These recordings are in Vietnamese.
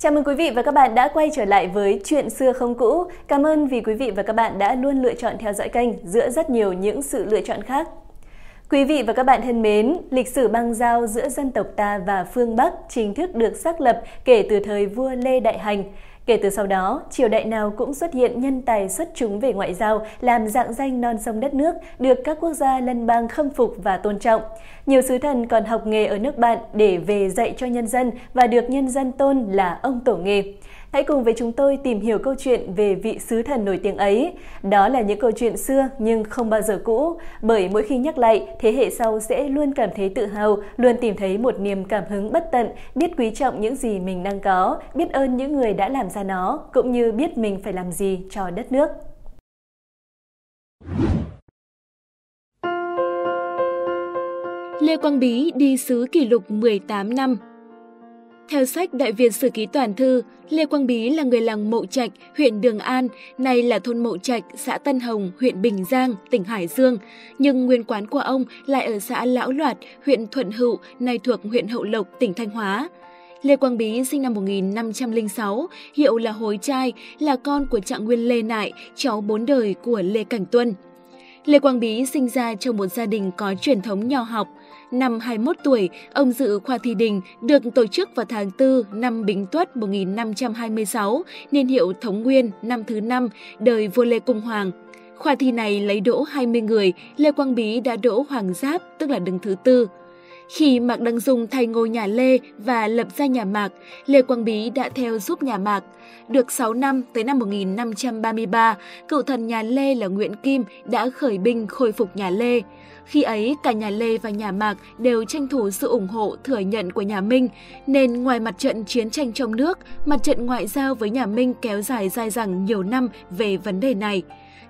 Chào mừng quý vị và các bạn đã quay trở lại với Chuyện xưa không cũ. Cảm ơn vì quý vị và các bạn đã luôn lựa chọn theo dõi kênh giữa rất nhiều những sự lựa chọn khác. Quý vị và các bạn thân mến, lịch sử băng giao giữa dân tộc ta và phương Bắc chính thức được xác lập kể từ thời vua Lê Đại Hành. Kể từ sau đó, triều đại nào cũng xuất hiện nhân tài xuất chúng về ngoại giao, làm dạng danh non sông đất nước, được các quốc gia lân bang khâm phục và tôn trọng. Nhiều sứ thần còn học nghề ở nước bạn để về dạy cho nhân dân và được nhân dân tôn là ông tổ nghề. Hãy cùng với chúng tôi tìm hiểu câu chuyện về vị sứ thần nổi tiếng ấy. Đó là những câu chuyện xưa nhưng không bao giờ cũ, bởi mỗi khi nhắc lại, thế hệ sau sẽ luôn cảm thấy tự hào, luôn tìm thấy một niềm cảm hứng bất tận, biết quý trọng những gì mình đang có, biết ơn những người đã làm ra nó, cũng như biết mình phải làm gì cho đất nước. Lê Quang Bí đi sứ kỷ lục 18 năm theo sách Đại Việt Sử Ký Toàn Thư, Lê Quang Bí là người làng Mậu Trạch, huyện Đường An, nay là thôn Mậu Trạch, xã Tân Hồng, huyện Bình Giang, tỉnh Hải Dương. Nhưng nguyên quán của ông lại ở xã Lão Loạt, huyện Thuận Hữu, nay thuộc huyện Hậu Lộc, tỉnh Thanh Hóa. Lê Quang Bí sinh năm 1506, hiệu là Hối Trai, là con của trạng nguyên Lê Nại, cháu bốn đời của Lê Cảnh Tuân. Lê Quang Bí sinh ra trong một gia đình có truyền thống nho học. Năm 21 tuổi, ông dự khoa thi đình được tổ chức vào tháng 4 năm Bính Tuất 1526, niên hiệu Thống Nguyên năm thứ năm đời vua Lê Cung Hoàng. Khoa thi này lấy đỗ 20 người, Lê Quang Bí đã đỗ Hoàng Giáp, tức là đứng thứ tư. Khi Mạc Đăng Dung thay ngôi nhà Lê và lập ra nhà Mạc, Lê Quang Bí đã theo giúp nhà Mạc. Được 6 năm tới năm 1533, cựu thần nhà Lê là Nguyễn Kim đã khởi binh khôi phục nhà Lê. Khi ấy, cả nhà Lê và nhà Mạc đều tranh thủ sự ủng hộ thừa nhận của nhà Minh, nên ngoài mặt trận chiến tranh trong nước, mặt trận ngoại giao với nhà Minh kéo dài dai dẳng nhiều năm về vấn đề này.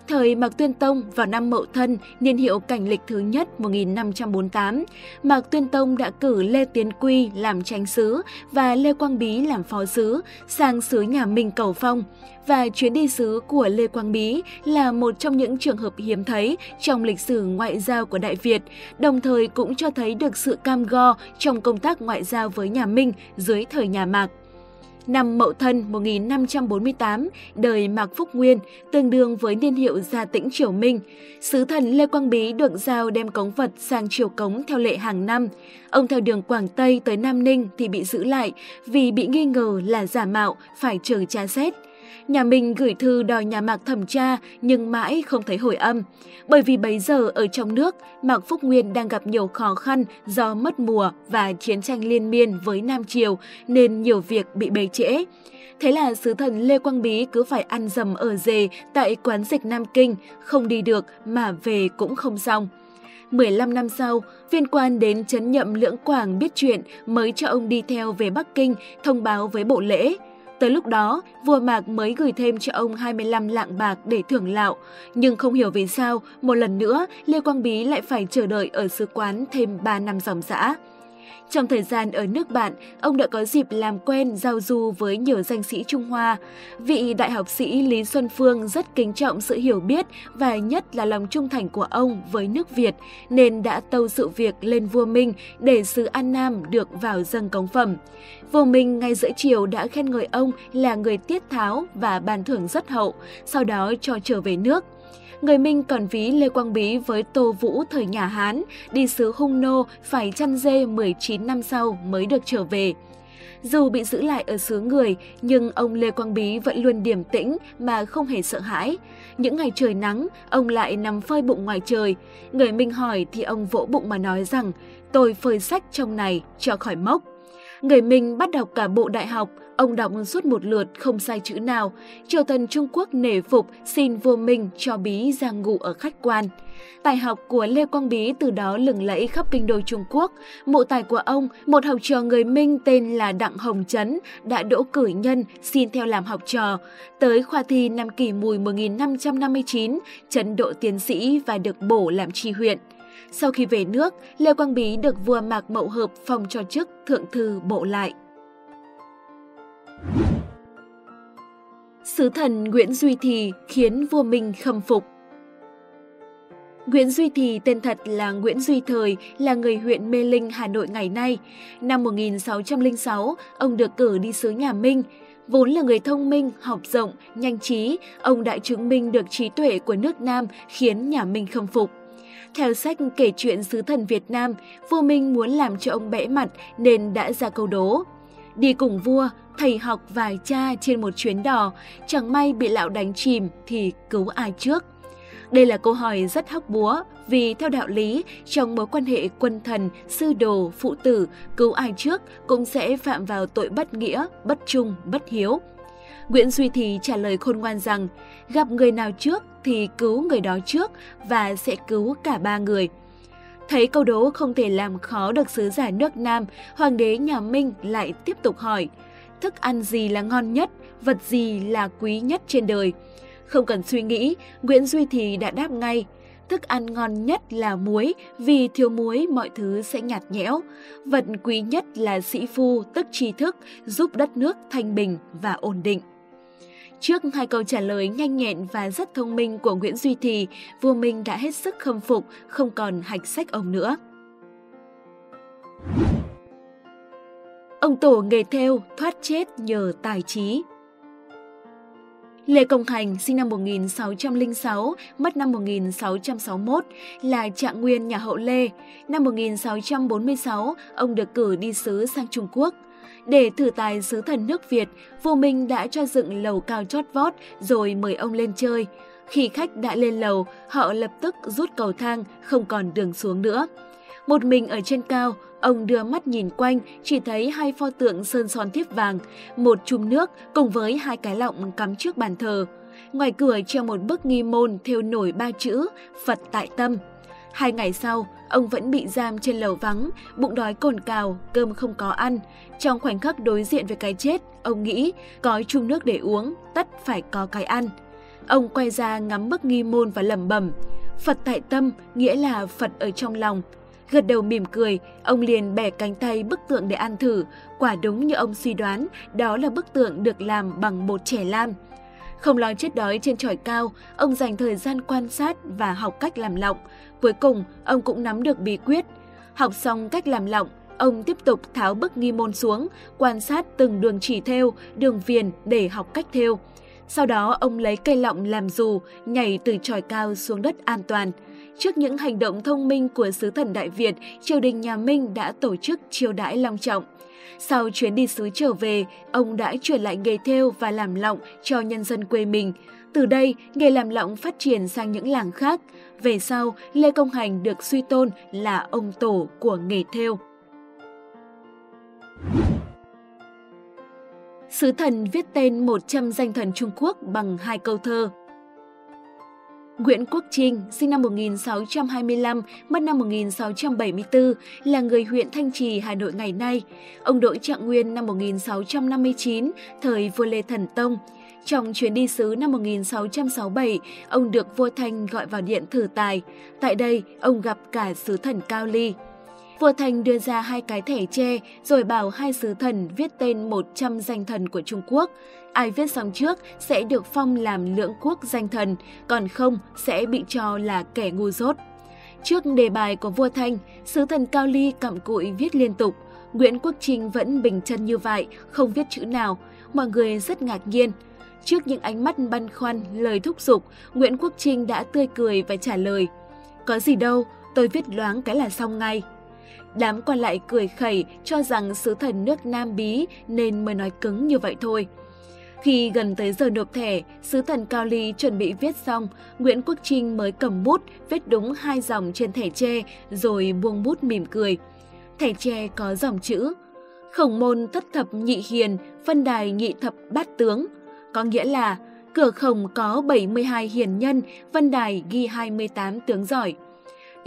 Thời Mạc Tuyên Tông vào năm Mậu Thân, niên hiệu cảnh lịch thứ nhất 1548, Mạc Tuyên Tông đã cử Lê Tiến Quy làm tránh sứ và Lê Quang Bí làm phó sứ sang sứ nhà Minh cầu phong. Và chuyến đi sứ của Lê Quang Bí là một trong những trường hợp hiếm thấy trong lịch sử ngoại giao của Đại Việt, đồng thời cũng cho thấy được sự cam go trong công tác ngoại giao với nhà Minh dưới thời nhà Mạc. Năm Mậu Thân 1548, đời Mạc Phúc Nguyên, tương đương với niên hiệu Gia Tĩnh Triều Minh. Sứ thần Lê Quang Bí được giao đem cống vật sang triều cống theo lệ hàng năm. Ông theo đường Quảng Tây tới Nam Ninh thì bị giữ lại vì bị nghi ngờ là giả mạo, phải chờ tra xét. Nhà mình gửi thư đòi nhà Mạc thẩm tra nhưng mãi không thấy hồi âm. Bởi vì bấy giờ ở trong nước, Mạc Phúc Nguyên đang gặp nhiều khó khăn do mất mùa và chiến tranh liên miên với Nam Triều nên nhiều việc bị bề trễ. Thế là sứ thần Lê Quang Bí cứ phải ăn dầm ở dề tại quán dịch Nam Kinh, không đi được mà về cũng không xong. 15 năm sau, viên quan đến chấn nhậm lưỡng quảng biết chuyện mới cho ông đi theo về Bắc Kinh thông báo với bộ lễ. Tới lúc đó, vua Mạc mới gửi thêm cho ông 25 lạng bạc để thưởng lạo. Nhưng không hiểu vì sao, một lần nữa, Lê Quang Bí lại phải chờ đợi ở sứ quán thêm 3 năm dòng dã. Trong thời gian ở nước bạn, ông đã có dịp làm quen giao du với nhiều danh sĩ Trung Hoa. Vị đại học sĩ Lý Xuân Phương rất kính trọng sự hiểu biết và nhất là lòng trung thành của ông với nước Việt, nên đã tâu sự việc lên vua Minh để sứ An Nam được vào dâng cống phẩm. Vua Minh ngay giữa chiều đã khen ngợi ông là người tiết tháo và ban thưởng rất hậu, sau đó cho trở về nước người Minh còn ví Lê Quang Bí với Tô Vũ thời nhà Hán, đi xứ Hung Nô phải chăn dê 19 năm sau mới được trở về. Dù bị giữ lại ở xứ người, nhưng ông Lê Quang Bí vẫn luôn điềm tĩnh mà không hề sợ hãi. Những ngày trời nắng, ông lại nằm phơi bụng ngoài trời. Người Minh hỏi thì ông vỗ bụng mà nói rằng, tôi phơi sách trong này cho khỏi mốc. Người Minh bắt đọc cả bộ đại học, ông đọc suốt một lượt không sai chữ nào. Triều thần Trung Quốc nể phục xin vua Minh cho Bí ra ngủ ở khách quan. Tài học của Lê Quang Bí từ đó lừng lẫy khắp kinh đô Trung Quốc. Mộ tài của ông, một học trò người Minh tên là Đặng Hồng Trấn, đã đỗ cử nhân xin theo làm học trò. Tới khoa thi năm kỷ mùi 1559, Trấn độ tiến sĩ và được bổ làm tri huyện. Sau khi về nước, Lê Quang Bí được vua Mạc Mậu Hợp phong cho chức thượng thư bộ lại. Sứ thần Nguyễn Duy Thì khiến vua Minh khâm phục Nguyễn Duy Thì tên thật là Nguyễn Duy Thời, là người huyện Mê Linh, Hà Nội ngày nay. Năm 1606, ông được cử đi sứ nhà Minh. Vốn là người thông minh, học rộng, nhanh trí, ông đã chứng minh được trí tuệ của nước Nam khiến nhà Minh khâm phục. Theo sách kể chuyện sứ thần Việt Nam, vua Minh muốn làm cho ông bẽ mặt nên đã ra câu đố. Đi cùng vua, thầy học và cha trên một chuyến đò, chẳng may bị lão đánh chìm thì cứu ai trước? Đây là câu hỏi rất hóc búa vì theo đạo lý, trong mối quan hệ quân thần, sư đồ, phụ tử, cứu ai trước cũng sẽ phạm vào tội bất nghĩa, bất trung, bất hiếu. Nguyễn Duy Thì trả lời khôn ngoan rằng, gặp người nào trước thì cứu người đó trước và sẽ cứu cả ba người. Thấy câu đố không thể làm khó được sứ giả nước Nam, hoàng đế nhà Minh lại tiếp tục hỏi, thức ăn gì là ngon nhất, vật gì là quý nhất trên đời? Không cần suy nghĩ, Nguyễn Duy Thì đã đáp ngay, thức ăn ngon nhất là muối, vì thiếu muối mọi thứ sẽ nhạt nhẽo. Vật quý nhất là sĩ phu, tức tri thức, giúp đất nước thanh bình và ổn định. Trước hai câu trả lời nhanh nhẹn và rất thông minh của Nguyễn Duy Thì, vua Minh đã hết sức khâm phục, không còn hạch sách ông nữa. Ông Tổ nghề theo thoát chết nhờ tài trí. Lê Công Hành sinh năm 1606, mất năm 1661, là trạng nguyên nhà hậu Lê. Năm 1646, ông được cử đi sứ sang Trung Quốc. Để thử tài sứ thần nước Việt, vua Minh đã cho dựng lầu cao chót vót rồi mời ông lên chơi. Khi khách đã lên lầu, họ lập tức rút cầu thang, không còn đường xuống nữa. Một mình ở trên cao, ông đưa mắt nhìn quanh, chỉ thấy hai pho tượng sơn son thiếp vàng, một chum nước cùng với hai cái lọng cắm trước bàn thờ. Ngoài cửa treo một bức nghi môn thêu nổi ba chữ Phật tại tâm. Hai ngày sau, ông vẫn bị giam trên lầu vắng, bụng đói cồn cào, cơm không có ăn. Trong khoảnh khắc đối diện với cái chết, ông nghĩ có chung nước để uống, tất phải có cái ăn. Ông quay ra ngắm bức nghi môn và lẩm bẩm, Phật tại tâm nghĩa là Phật ở trong lòng, Gật đầu mỉm cười, ông liền bẻ cánh tay bức tượng để ăn thử. Quả đúng như ông suy đoán, đó là bức tượng được làm bằng bột trẻ lam. Không lo chết đói trên tròi cao, ông dành thời gian quan sát và học cách làm lọng. Cuối cùng, ông cũng nắm được bí quyết. Học xong cách làm lọng, ông tiếp tục tháo bức nghi môn xuống, quan sát từng đường chỉ thêu, đường viền để học cách thêu. Sau đó ông lấy cây lọng làm dù, nhảy từ tròi cao xuống đất an toàn. Trước những hành động thông minh của sứ thần Đại Việt, triều đình nhà Minh đã tổ chức chiêu đãi long trọng. Sau chuyến đi xứ trở về, ông đã chuyển lại nghề thêu và làm lọng cho nhân dân quê mình. Từ đây, nghề làm lọng phát triển sang những làng khác. Về sau, Lê Công Hành được suy tôn là ông tổ của nghề thêu. Sứ thần viết tên 100 danh thần Trung Quốc bằng hai câu thơ. Nguyễn Quốc Trinh, sinh năm 1625, mất năm 1674, là người huyện Thanh Trì, Hà Nội ngày nay. Ông đội trạng nguyên năm 1659, thời vua Lê Thần Tông. Trong chuyến đi sứ năm 1667, ông được vua Thanh gọi vào điện thử tài. Tại đây, ông gặp cả sứ thần Cao Ly. Vua Thành đưa ra hai cái thẻ tre rồi bảo hai sứ thần viết tên 100 danh thần của Trung Quốc. Ai viết xong trước sẽ được phong làm lưỡng quốc danh thần, còn không sẽ bị cho là kẻ ngu dốt. Trước đề bài của vua Thanh, sứ thần Cao Ly cặm cụi viết liên tục. Nguyễn Quốc Trinh vẫn bình chân như vậy, không viết chữ nào. Mọi người rất ngạc nhiên. Trước những ánh mắt băn khoăn, lời thúc giục, Nguyễn Quốc Trinh đã tươi cười và trả lời. Có gì đâu, tôi viết loáng cái là xong ngay. Đám còn lại cười khẩy cho rằng sứ thần nước Nam bí nên mới nói cứng như vậy thôi. Khi gần tới giờ nộp thẻ, sứ thần Cao Ly chuẩn bị viết xong, Nguyễn Quốc Trinh mới cầm bút viết đúng hai dòng trên thẻ tre rồi buông bút mỉm cười. Thẻ tre có dòng chữ Khổng môn thất thập nhị hiền, phân đài nhị thập bát tướng. Có nghĩa là cửa khổng có 72 hiền nhân, phân đài ghi 28 tướng giỏi.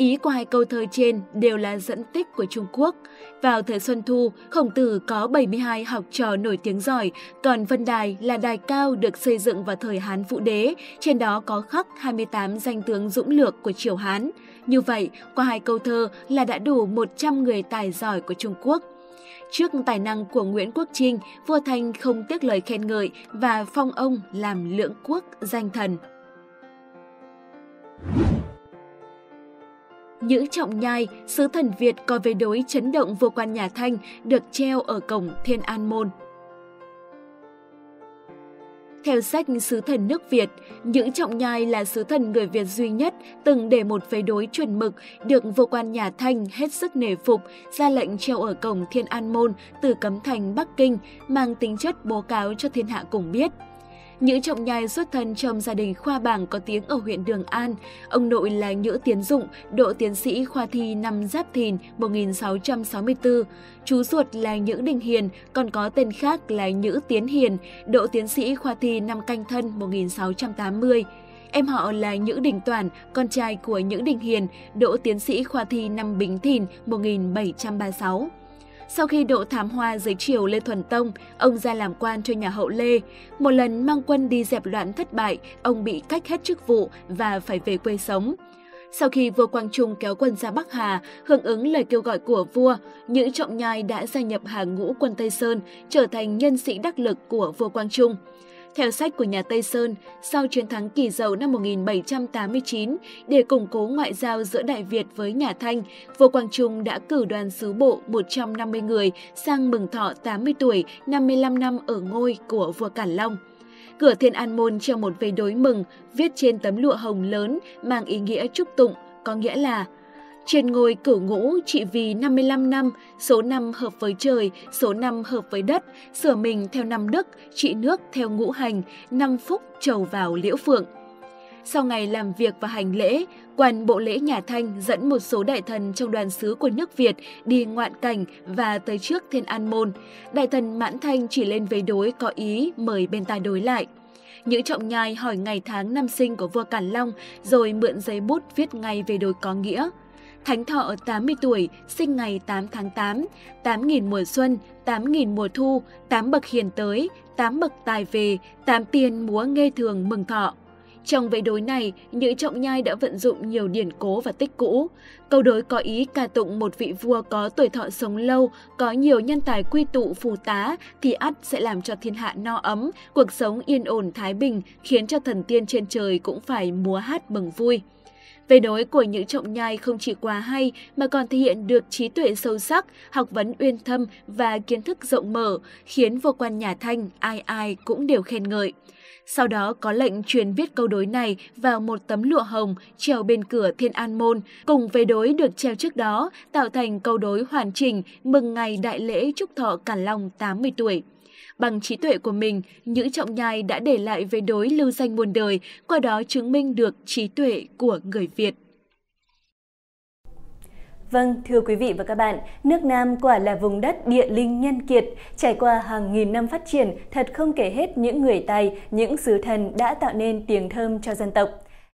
Ý của hai câu thơ trên đều là dẫn tích của Trung Quốc. Vào thời Xuân Thu, Khổng Tử có 72 học trò nổi tiếng giỏi, còn Vân Đài là đài cao được xây dựng vào thời Hán Vũ Đế, trên đó có khắc 28 danh tướng dũng lược của triều Hán. Như vậy, qua hai câu thơ là đã đủ 100 người tài giỏi của Trung Quốc. Trước tài năng của Nguyễn Quốc Trinh, vua Thanh không tiếc lời khen ngợi và phong ông làm lưỡng quốc danh thần. Những Trọng Nhai, sứ thần Việt có về đối chấn động vô quan nhà Thanh được treo ở cổng Thiên An Môn. Theo sách Sứ thần nước Việt, những trọng nhai là sứ thần người Việt duy nhất từng để một phế đối chuẩn mực được vô quan nhà Thanh hết sức nể phục ra lệnh treo ở cổng Thiên An Môn từ Cấm Thành Bắc Kinh mang tính chất bố cáo cho thiên hạ cùng biết. Nhữ Trọng Nhai xuất thân trong gia đình khoa bảng có tiếng ở huyện Đường An. Ông nội là Nhữ Tiến Dụng, độ tiến sĩ khoa thi năm Giáp Thìn 1664. Chú ruột là Nhữ Đình Hiền, còn có tên khác là Nhữ Tiến Hiền, độ tiến sĩ khoa thi năm Canh Thân 1680. Em họ là Nhữ Đình Toàn, con trai của Nhữ Đình Hiền, độ tiến sĩ khoa thi năm Bính Thìn 1736. Sau khi độ thám hoa dưới triều Lê Thuần Tông, ông ra làm quan cho nhà hậu Lê. Một lần mang quân đi dẹp loạn thất bại, ông bị cách hết chức vụ và phải về quê sống. Sau khi vua Quang Trung kéo quân ra Bắc Hà, hưởng ứng lời kêu gọi của vua, những Trọng Nhai đã gia nhập hàng ngũ quân Tây Sơn, trở thành nhân sĩ đắc lực của vua Quang Trung. Theo sách của nhà Tây Sơn, sau chiến thắng Kỳ Dậu năm 1789, để củng cố ngoại giao giữa Đại Việt với nhà Thanh, vua Quang Trung đã cử đoàn sứ bộ 150 người sang mừng thọ 80 tuổi, 55 năm ở ngôi của vua Cản Long. Cửa Thiên An Môn treo một vế đối mừng, viết trên tấm lụa hồng lớn mang ý nghĩa chúc tụng, có nghĩa là trên ngôi cửu ngũ trị vì 55 năm, số năm hợp với trời, số năm hợp với đất, sửa mình theo năm đức, trị nước theo ngũ hành, năm phúc trầu vào liễu phượng. Sau ngày làm việc và hành lễ, quan bộ lễ nhà Thanh dẫn một số đại thần trong đoàn sứ của nước Việt đi ngoạn cảnh và tới trước Thiên An Môn. Đại thần Mãn Thanh chỉ lên vế đối có ý mời bên ta đối lại. Nhữ Trọng Nhai hỏi ngày tháng năm sinh của vua Cản Long rồi mượn giấy bút viết ngay về đối có nghĩa. Thánh thọ 80 tuổi, sinh ngày 8 tháng 8, 8.000 mùa xuân, 8.000 mùa thu, 8 bậc hiền tới, 8 bậc tài về, 8 tiền múa nghe thường mừng thọ. Trong vế đối này, Nhữ Trọng Nhai đã vận dụng nhiều điển cố và tích cũ. Câu đối có ý ca tụng một vị vua có tuổi thọ sống lâu, có nhiều nhân tài quy tụ phù tá thì ắt sẽ làm cho thiên hạ no ấm, cuộc sống yên ổn thái bình, khiến cho thần tiên trên trời cũng phải múa hát mừng vui. Về đối của những trọng nhai không chỉ quá hay mà còn thể hiện được trí tuệ sâu sắc, học vấn uyên thâm và kiến thức rộng mở, khiến vô quan nhà Thanh ai ai cũng đều khen ngợi. Sau đó có lệnh truyền viết câu đối này vào một tấm lụa hồng treo bên cửa Thiên An Môn, cùng về đối được treo trước đó, tạo thành câu đối hoàn chỉnh mừng ngày đại lễ chúc thọ Cản Long 80 tuổi. Bằng trí tuệ của mình, Nhữ Trọng Nhai đã để lại về đối lưu danh muôn đời, qua đó chứng minh được trí tuệ của người Việt. Vâng, thưa quý vị và các bạn, nước Nam quả là vùng đất địa linh nhân kiệt, trải qua hàng nghìn năm phát triển, thật không kể hết những người tài, những sứ thần đã tạo nên tiếng thơm cho dân tộc.